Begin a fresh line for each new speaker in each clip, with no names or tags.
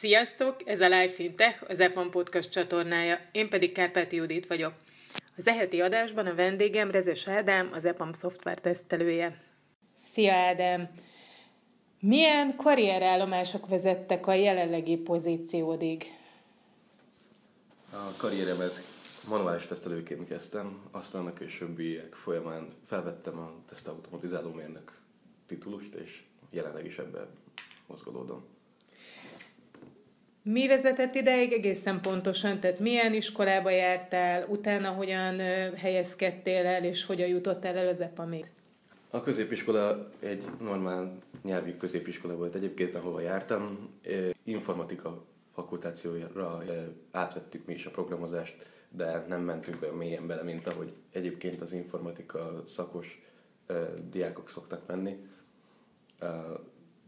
Sziasztok! Ez a Life in Tech, az EPAM Podcast csatornája. Én pedig Kárpáti Judit vagyok. Az eheti adásban a vendégem Rezes Ádám, az EPAM szoftver tesztelője. Szia Ádám! Milyen karrierállomások vezettek a jelenlegi pozíciódig?
A karrieremet manuális tesztelőként kezdtem, aztán a későbbiek folyamán felvettem a tesztautomatizáló mérnök titulust, és jelenleg is ebben mozgolódom.
Mi vezetett ideig egészen pontosan? Tehát milyen iskolába jártál, utána hogyan helyezkedtél el, és hogyan jutottál el az EPA-még?
A középiskola egy normál nyelvi középiskola volt egyébként, ahova jártam. Informatika fakultációra átvettük mi is a programozást, de nem mentünk olyan mélyen bele, mint ahogy egyébként az informatika szakos diákok szoktak menni.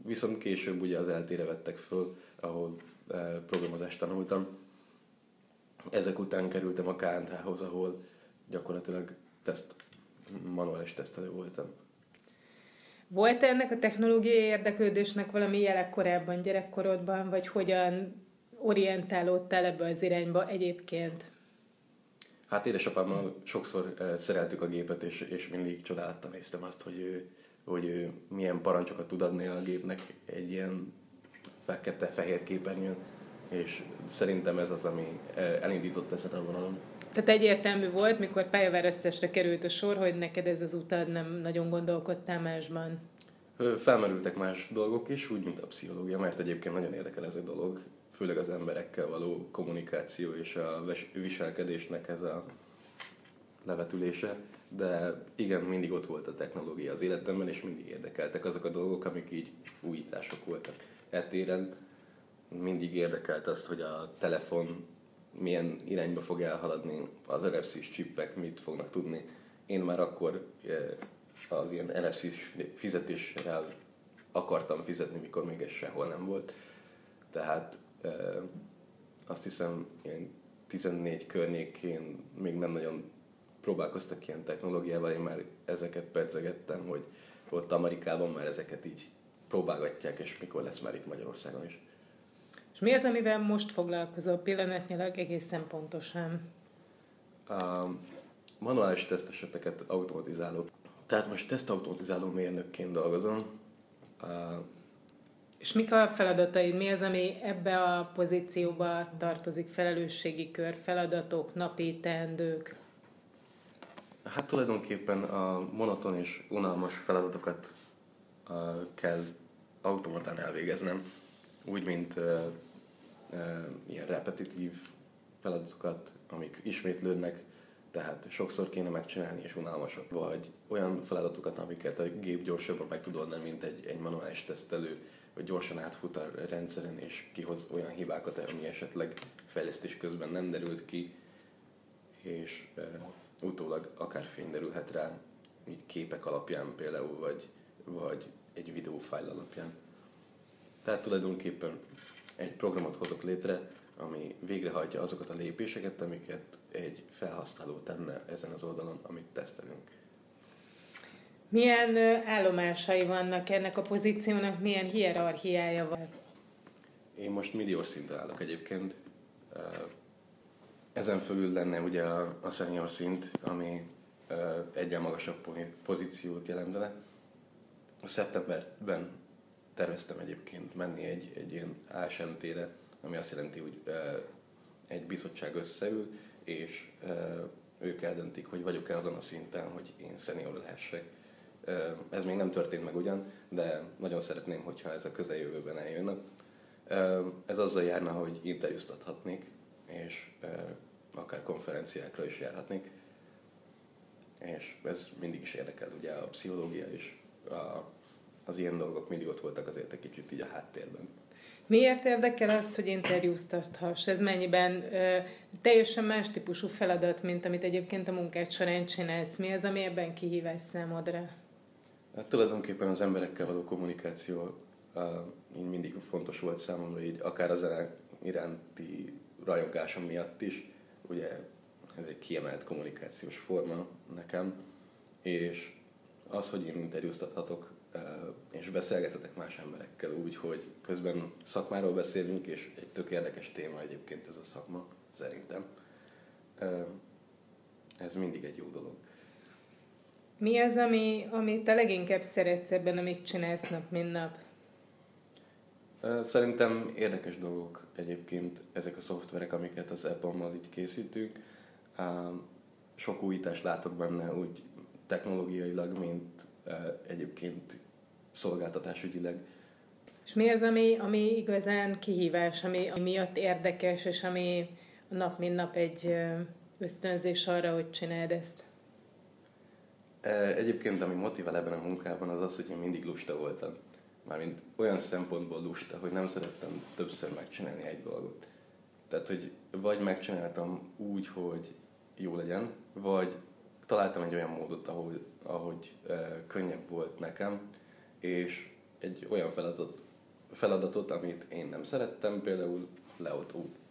Viszont később ugye az eltére vettek föl, ahol programozást tanultam. Ezek után kerültem a KNH-hoz, ahol gyakorlatilag teszt, manuális tesztelő voltam.
Volt -e ennek a technológiai érdeklődésnek valami jele korábban, gyerekkorodban, vagy hogyan orientálódtál ebbe az irányba egyébként?
Hát édesapámmal sokszor szereltük a gépet, és, és mindig csodálattal néztem azt, hogy ő, hogy ő milyen parancsokat tud adni a gépnek egy ilyen fekete-fehér képernyőn, és szerintem ez az, ami elindított ezen a vonalon.
Tehát egyértelmű volt, mikor pályaválasztásra került a sor, hogy neked ez az utad nem nagyon gondolkodtál másban?
Felmerültek más dolgok is, úgy, mint a pszichológia, mert egyébként nagyon érdekel ez a dolog, főleg az emberekkel való kommunikáció és a viselkedésnek ez a levetülése, de igen, mindig ott volt a technológia az életemben, és mindig érdekeltek azok a dolgok, amik így újítások voltak. Etéren mindig érdekelt azt, hogy a telefon milyen irányba fog elhaladni, az NFC-s csippek mit fognak tudni. Én már akkor eh, az ilyen NFC-s fizetéssel akartam fizetni, mikor még ez sehol nem volt. Tehát eh, azt hiszem, ilyen 14 környékén még nem nagyon próbálkoztak ilyen technológiával, én már ezeket pedzegettem, hogy ott Amerikában már ezeket így próbálgatják, és mikor lesz már itt Magyarországon is.
És mi az, amivel most foglalkozol pillanatnyilag egészen pontosan?
A manuális teszteseteket automatizálok. Tehát most tesztautomatizáló mérnökként dolgozom.
És mik a feladataid? Mi az, ami ebbe a pozícióba tartozik? Felelősségi kör, feladatok, napi teendők?
Hát tulajdonképpen a monoton és unalmas feladatokat kell automatán elvégeznem, úgy, mint uh, uh, ilyen repetitív feladatokat, amik ismétlődnek, tehát sokszor kéne megcsinálni és unalmasak, vagy olyan feladatokat, amiket a gép gyorsabban meg tud oldani, mint egy, egy manuális tesztelő, vagy gyorsan átfut a rendszeren és kihoz olyan hibákat, ami esetleg fejlesztés közben nem derült ki, és uh, utólag akár fény derülhet rá, így képek alapján például, vagy, vagy egy videófájl alapján. Tehát tulajdonképpen egy programot hozok létre, ami végrehajtja azokat a lépéseket, amiket egy felhasználó tenne ezen az oldalon, amit tesztelünk.
Milyen állomásai vannak ennek a pozíciónak, milyen hierarchiája van?
Én most medior szinten állok egyébként. Ezen fölül lenne ugye a, a senior szint, ami egyen magasabb pozíciót jelentene. Szeptemberben terveztem egyébként menni egy, egy ilyen ASMT-re, ami azt jelenti, hogy egy bizottság összeül, és ők eldöntik, hogy vagyok-e azon a szinten, hogy én senior lehessek. Ez még nem történt meg ugyan, de nagyon szeretném, hogyha ez a közeljövőben eljönne. Ez azzal járna, hogy interjúztathatnék, és akár konferenciákra is járhatnék. És ez mindig is érdekel, ugye a pszichológia is, a, az ilyen dolgok mindig ott voltak azért egy kicsit így a háttérben.
Miért érdekel az, hogy interjúztathass? Ez mennyiben ö, teljesen más típusú feladat, mint amit egyébként a munkád során csinálsz? Mi az, ami ebben kihívás számodra?
Hát tulajdonképpen az emberekkel való kommunikáció uh, így mindig fontos volt számomra, így akár az iránti rajongásom miatt is. Ugye ez egy kiemelt kommunikációs forma nekem, és az, hogy én interjúztathatok, és beszélgetetek más emberekkel úgy, hogy közben szakmáról beszélünk, és egy tök érdekes téma egyébként ez a szakma, szerintem. Ez mindig egy jó dolog.
Mi az, ami, amit a leginkább szeretsz ebben, amit csinálsz nap, mint nap?
Szerintem érdekes dolgok egyébként ezek a szoftverek, amiket az Apple-mal így készítünk. Sok újítást látok benne, úgy technológiailag, mint egyébként szolgáltatásügyileg.
És mi az, ami, ami igazán kihívás, ami, ami miatt érdekes, és ami nap mint nap egy ösztönzés arra, hogy csináld ezt?
Egyébként, ami motivál ebben a munkában, az az, hogy én mindig lusta voltam. Mármint olyan szempontból lusta, hogy nem szerettem többször megcsinálni egy dolgot. Tehát, hogy vagy megcsináltam úgy, hogy jó legyen, vagy találtam egy olyan módot, ahogy, ahogy e, könnyebb volt nekem, és egy olyan feladatot, feladatot, amit én nem szerettem, például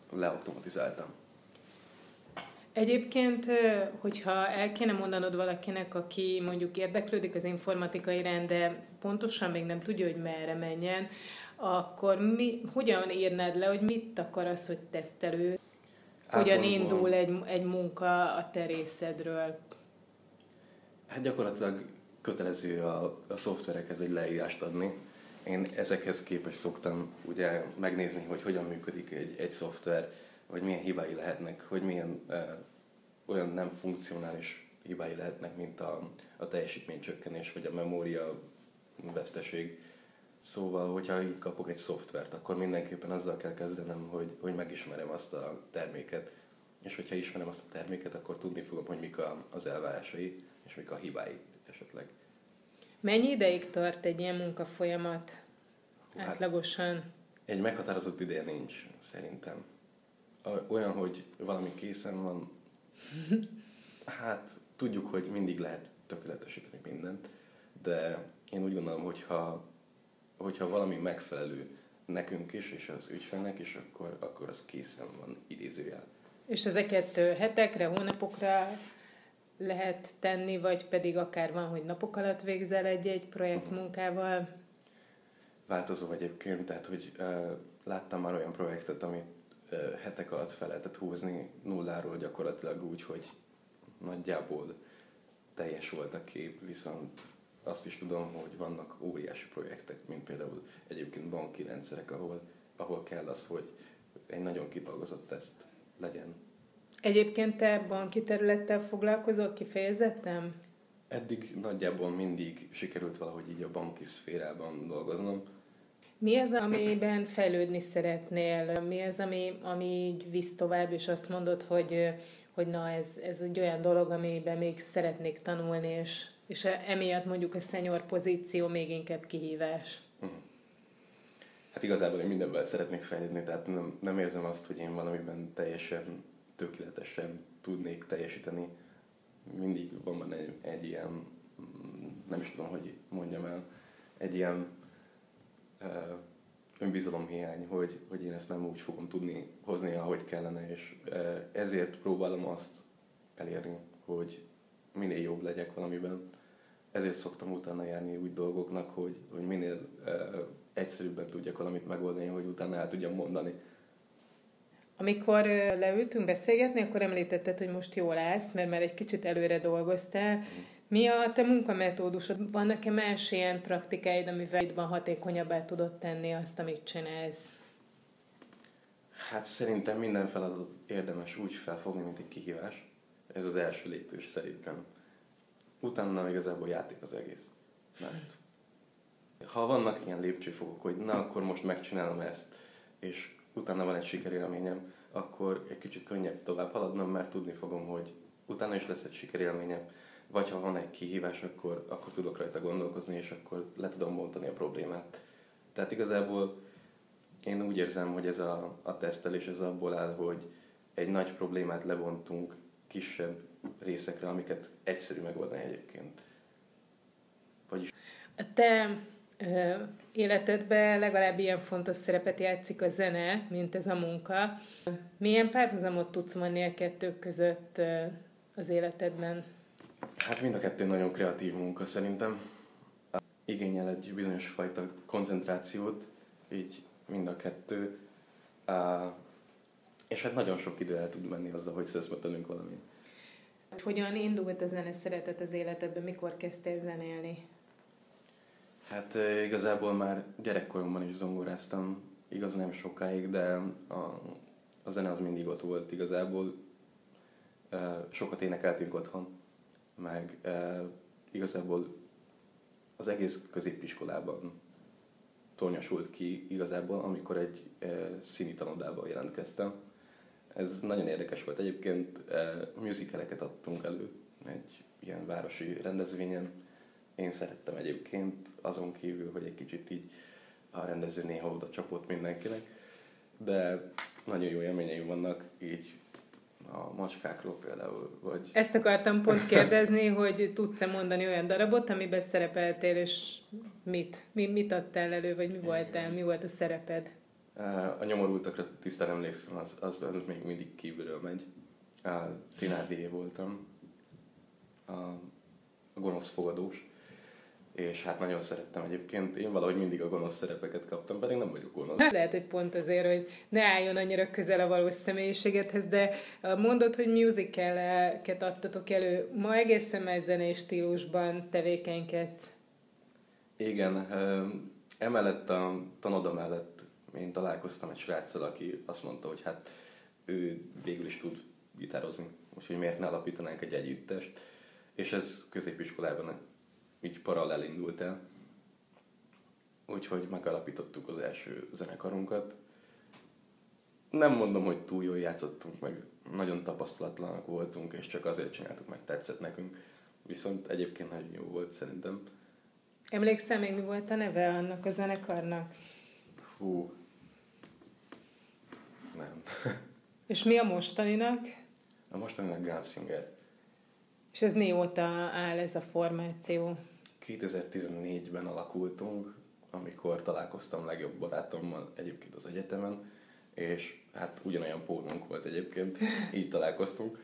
leautomatizáltam.
Egyébként, hogyha el kéne mondanod valakinek, aki mondjuk érdeklődik az informatika iránt, de pontosan még nem tudja, hogy merre menjen, akkor mi, hogyan írnád le, hogy mit akar az, hogy tesztelő? Hogyan indul egy, egy munka a te részedről?
Hát gyakorlatilag kötelező a, a szoftverekhez egy leírást adni. Én ezekhez képest szoktam ugye megnézni, hogy hogyan működik egy, egy szoftver, hogy milyen hibái lehetnek, hogy milyen ö, olyan nem funkcionális hibái lehetnek, mint a, a teljesítménycsökkenés, vagy a memória veszteség. Szóval, hogyha kapok egy szoftvert, akkor mindenképpen azzal kell kezdenem, hogy, hogy megismerem azt a terméket. És hogyha ismerem azt a terméket, akkor tudni fogom, hogy mik a, az elvárásai, és mik a hibái esetleg.
Mennyi ideig tart egy ilyen munkafolyamat hát, átlagosan?
Egy meghatározott ideje nincs, szerintem. Olyan, hogy valami készen van, hát tudjuk, hogy mindig lehet tökéletesíteni mindent, de én úgy gondolom, hogyha, hogyha valami megfelelő nekünk is, és az ügyfelnek is, akkor, akkor az készen van idézőjel.
És ezeket hetekre, hónapokra lehet tenni, vagy pedig akár van, hogy napok alatt végzel egy-egy projektmunkával?
Változó egyébként, tehát hogy uh, láttam már olyan projektet, amit uh, hetek alatt fel lehetett húzni nulláról gyakorlatilag úgy, hogy nagyjából teljes volt a kép, viszont azt is tudom, hogy vannak óriási projektek, mint például egyébként banki rendszerek, ahol, ahol kell az, hogy egy nagyon kidolgozott teszt legyen
Egyébként te banki területtel foglalkozol kifejezetten?
Eddig nagyjából mindig sikerült valahogy így a banki szférában dolgoznom.
Mi az, amiben fejlődni szeretnél? Mi az, ami, ami így visz tovább, és azt mondod, hogy, hogy na, ez, ez egy olyan dolog, amiben még szeretnék tanulni, és, és emiatt mondjuk a szenyor pozíció még inkább kihívás? Uh-huh.
Hát igazából én mindenben szeretnék fejlődni, tehát nem, nem érzem azt, hogy én valamiben teljesen tökéletesen tudnék teljesíteni. Mindig van benne egy, egy ilyen, nem is tudom, hogy mondjam el, egy ilyen uh, önbizalomhiány, hogy, hogy én ezt nem úgy fogom tudni hozni, ahogy kellene, és ezért próbálom azt elérni, hogy minél jobb legyek valamiben. Ezért szoktam utána járni úgy dolgoknak, hogy, hogy minél egyszerűbben tudjak valamit megoldani, hogy utána el tudjam mondani
amikor leültünk beszélgetni, akkor említetted, hogy most jól állsz, mert már egy kicsit előre dolgoztál. Mi a te munkametódusod? Vannak-e más ilyen praktikáid, amivel itt van hatékonyabbá tudod tenni azt, amit csinálsz?
Hát szerintem minden feladatot érdemes úgy felfogni, mint egy kihívás. Ez az első lépés szerintem. Utána igazából játék az egész. Mert ha vannak ilyen lépcsőfokok, hogy na, akkor most megcsinálom ezt, és utána van egy sikerélményem, akkor egy kicsit könnyebb tovább haladnom, mert tudni fogom, hogy utána is lesz egy sikerélményem, vagy ha van egy kihívás, akkor, akkor tudok rajta gondolkozni, és akkor le tudom bontani a problémát. Tehát igazából én úgy érzem, hogy ez a, a tesztelés ez abból áll, hogy egy nagy problémát lebontunk kisebb részekre, amiket egyszerű megoldani egyébként.
Vagyis... Te életedben legalább ilyen fontos szerepet játszik a zene, mint ez a munka. Milyen párhuzamot tudsz mondni a kettő között az életedben?
Hát mind a kettő nagyon kreatív munka szerintem. igényel egy bizonyos fajta koncentrációt, így mind a kettő. És hát nagyon sok idő el tud menni azzal, hogy szeszmetelünk valami.
Hogyan indult a zene szeretet az életedben? Mikor kezdtél zenélni?
Hát igazából már gyerekkoromban is zongoráztam, igaz nem sokáig, de a, a zene az mindig ott volt igazából. Sokat énekeltünk otthon, meg igazából az egész középiskolában tornyosult ki igazából, amikor egy színi tanodában jelentkeztem. Ez nagyon érdekes volt. Egyébként musicaleket adtunk elő egy ilyen városi rendezvényen. Én szerettem egyébként, azon kívül, hogy egy kicsit így a rendező néha oda csapott mindenkinek. De nagyon jó élményeim vannak, így a macskákról például. Vagy...
Ezt akartam pont kérdezni, hogy tudsz-e mondani olyan darabot, amiben szerepeltél, és mit? Mi, mit adtál elő, vagy mi voltál, mi volt a szereped?
A nyomorultakra tisztán emlékszem, az, az, az még mindig kívülről megy. Tinárdié voltam, a gonosz fogadós és hát nagyon szerettem egyébként. Én valahogy mindig a gonosz szerepeket kaptam, pedig nem vagyok gonosz.
Lehet, hogy pont azért, hogy ne álljon annyira közel a valós személyiségedhez, de mondod, hogy musicaleket adtatok elő. Ma egészen más zenés stílusban tevékenykedsz.
Igen, emellett a tanoda mellett én találkoztam egy sráccal, aki azt mondta, hogy hát ő végül is tud gitározni, úgyhogy miért ne alapítanánk egy együttest. És ez középiskolában így paralel indult el. Úgyhogy megalapítottuk az első zenekarunkat. Nem mondom, hogy túl jól játszottunk, meg nagyon tapasztalatlanak voltunk, és csak azért csináltuk, meg tetszett nekünk. Viszont egyébként nagyon jó volt szerintem.
Emlékszel még, mi volt a neve annak a zenekarnak?
Hú. Nem.
És mi a mostaninak?
A mostaninak Gunsinger.
És ez mióta áll ez a formáció?
2014-ben alakultunk, amikor találkoztam legjobb barátommal egyébként az egyetemen, és hát ugyanolyan pólónk volt egyébként, így találkoztunk.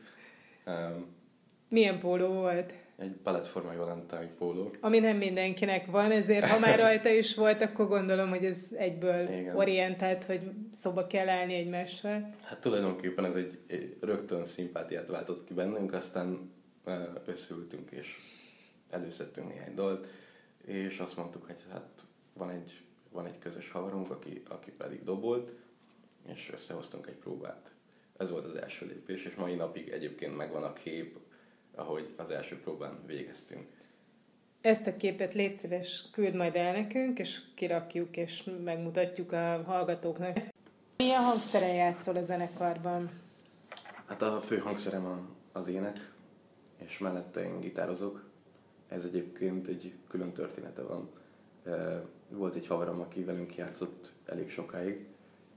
Milyen póló volt?
Egy palettformai Valentine póló.
Ami nem mindenkinek van, ezért ha már rajta is volt, akkor gondolom, hogy ez egyből Igen. orientált, hogy szoba kell állni egymással.
Hát tulajdonképpen ez egy, egy rögtön szimpátiát váltott ki bennünk, aztán összeültünk és előszedtünk néhány dalt, és azt mondtuk, hogy hát van egy, van egy közös havarunk, aki, aki pedig dobolt, és összehoztunk egy próbát. Ez volt az első lépés, és mai napig egyébként megvan a kép, ahogy az első próbán végeztünk.
Ezt a képet légy szíves, küld majd el nekünk, és kirakjuk, és megmutatjuk a hallgatóknak. Milyen hangszere játszol a zenekarban?
Hát a fő hangszerem az ének, és mellette én gitározok. Ez egyébként egy külön története van. Volt egy haverom, aki velünk játszott elég sokáig.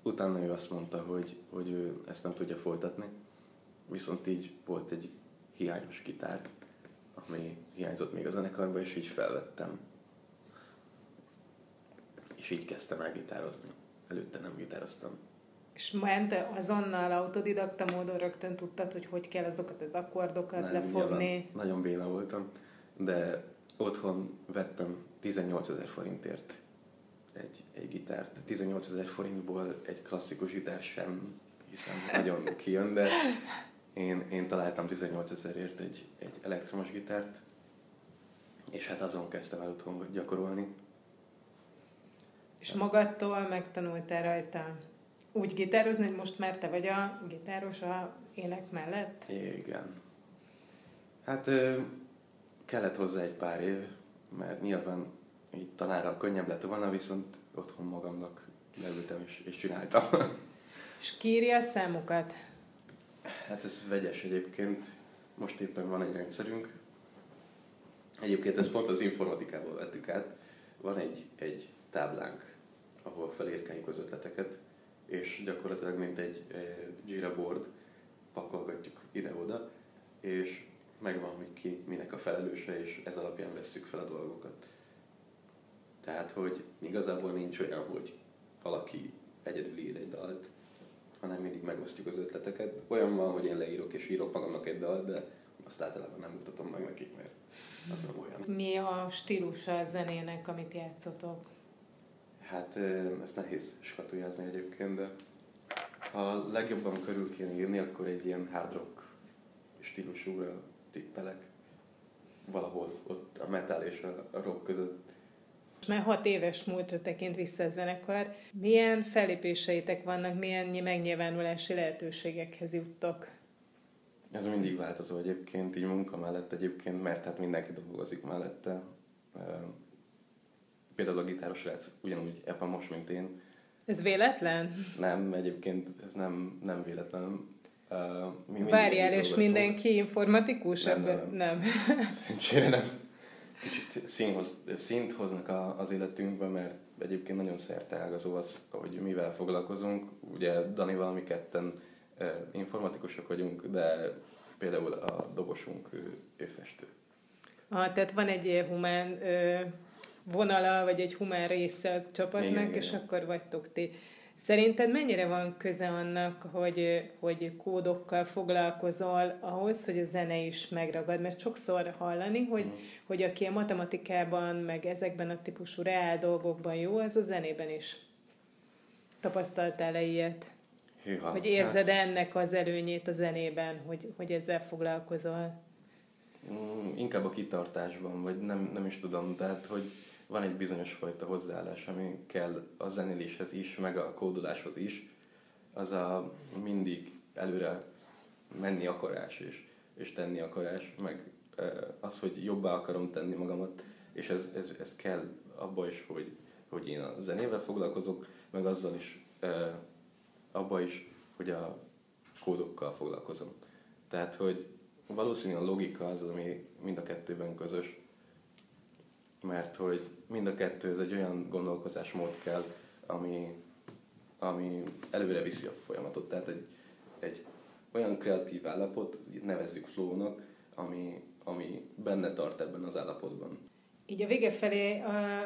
Utána ő azt mondta, hogy, hogy ő ezt nem tudja folytatni. Viszont így volt egy hiányos gitár, ami hiányzott még a zenekarba, és így felvettem. És így kezdtem el gitározni. Előtte nem gitároztam.
És ment azonnal autodidakta módon rögtön tudtad, hogy hogy kell azokat az akkordokat nem, lefogni?
nagyon béna voltam, de otthon vettem 18 ezer forintért egy, egy gitárt. 18 ezer forintból egy klasszikus gitár sem hiszem nagyon kijön, de én, én találtam 18 ezerért egy, egy elektromos gitárt, és hát azon kezdtem el otthon gyakorolni.
És magadtól megtanultál rajta úgy gitározni, hogy most már te vagy a gitáros a ének mellett?
Igen. Hát kellett hozzá egy pár év, mert nyilván így tanára könnyebb lett volna, viszont otthon magamnak leültem és, és csináltam.
És kírja a számokat?
Hát ez vegyes egyébként. Most éppen van egy rendszerünk. Egyébként ezt pont az informatikából vettük át. Van egy, egy táblánk, ahol felírkáljuk az ötleteket, és gyakorlatilag mint egy Jira board pakolgatjuk ide-oda, és megvan, hogy ki minek a felelőse, és ez alapján vesszük fel a dolgokat. Tehát, hogy igazából nincs olyan, hogy valaki egyedül ír egy dalt, hanem mindig megosztjuk az ötleteket. Olyan van, hogy én leírok és írok magamnak egy dalt, de azt általában nem mutatom meg nekik, mert az nem olyan.
Mi a stílusa a zenének, amit játszotok?
Hát ezt nehéz skatujázni egyébként, de ha legjobban körül kéne írni, akkor egy ilyen hard rock stílusúra tippelek. Valahol ott a metal és a rock között.
Már hat éves múltra tekint vissza a zenekar. Milyen fellépéseitek vannak, milyen megnyilvánulási lehetőségekhez juttok?
Ez mindig változó egyébként, így munka mellett egyébként, mert hát mindenki dolgozik mellette. Például a gitáros srác ugyanúgy ebben most, mint én.
Ez véletlen?
Nem, egyébként ez nem, nem véletlen.
Mi Várjál, és mindenki informatikus
nem, ebben? Nem. nem. Szerencsére nem. Kicsit színhoz, szint hoznak a, az életünkbe, mert egyébként nagyon ágazó az, hogy mivel foglalkozunk. Ugye Danival mi ketten informatikusok vagyunk, de például a dobosunk ő, ő festő.
Ah, tehát van egy humán ö, vonala, vagy egy humán része az csapatnak, igen, és igen. akkor vagytok ti. Szerinted mennyire van köze annak, hogy, hogy kódokkal foglalkozol ahhoz, hogy a zene is megragad? Mert sokszor hallani, hogy, mm. hogy aki a matematikában, meg ezekben a típusú reál dolgokban jó, az a zenében is. Tapasztaltál-e ilyet? Hűha, hogy érzed hát... ennek az előnyét a zenében, hogy, hogy ezzel foglalkozol?
Mm, inkább a kitartásban, vagy nem, nem is tudom, tehát hogy van egy bizonyos fajta hozzáállás, ami kell a zenéléshez is, meg a kódoláshoz is, az a mindig előre menni akarás és, és tenni akarás, meg az, hogy jobbá akarom tenni magamat, és ez, ez, ez kell abba is, hogy, hogy én a zenével foglalkozok, meg azzal is, abba is, hogy a kódokkal foglalkozom. Tehát, hogy valószínűleg a logika az, ami mind a kettőben közös, mert hogy mind a kettő ez egy olyan gondolkozásmód kell, ami, ami előre viszi a folyamatot. Tehát egy, egy olyan kreatív állapot, nevezzük flow-nak, ami, ami benne tart ebben az állapotban.
Így a vége felé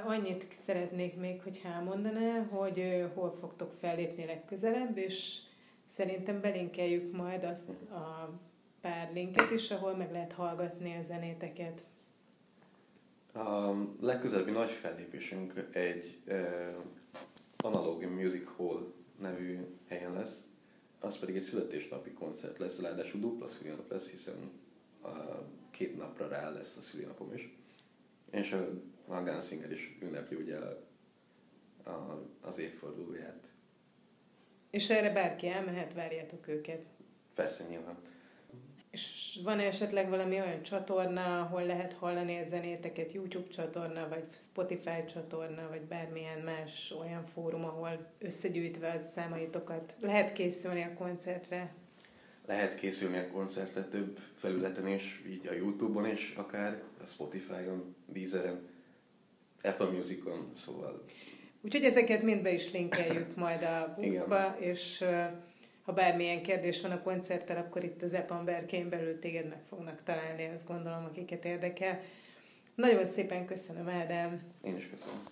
annyit szeretnék még, hogy elmondaná, hogy hol fogtok fellépni legközelebb, és szerintem belinkeljük majd azt a pár linket is, ahol meg lehet hallgatni a zenéteket.
A legközelebbi nagy fellépésünk egy uh, Analog Music Hall nevű helyen lesz, az pedig egy születésnapi koncert lesz, ráadásul dupla szülinap lesz, hiszen uh, két napra rá lesz a szülinapom is. És a, a Gunsinger is ünnepli ugye a, a, az évfordulóját.
És erre bárki elmehet, várjátok őket?
Persze, nyilván.
És van esetleg valami olyan csatorna, ahol lehet hallani a zenéteket, YouTube csatorna, vagy Spotify csatorna, vagy bármilyen más olyan fórum, ahol összegyűjtve a számaitokat? Lehet készülni a koncertre?
Lehet készülni a koncertre több felületen is, így a YouTube-on is, akár a Spotify-on, Deezeren, Apple Music-on, szóval...
Úgyhogy ezeket mind be is linkeljük majd a buszba, és ha bármilyen kérdés van a koncerttel, akkor itt az Epan Berkén belül téged meg fognak találni, azt gondolom, akiket érdekel. Nagyon szépen köszönöm, Ádám.
Én is köszönöm.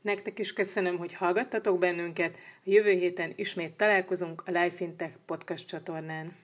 Nektek is köszönöm, hogy hallgattatok bennünket. A jövő héten ismét találkozunk a Life Fintech podcast csatornán.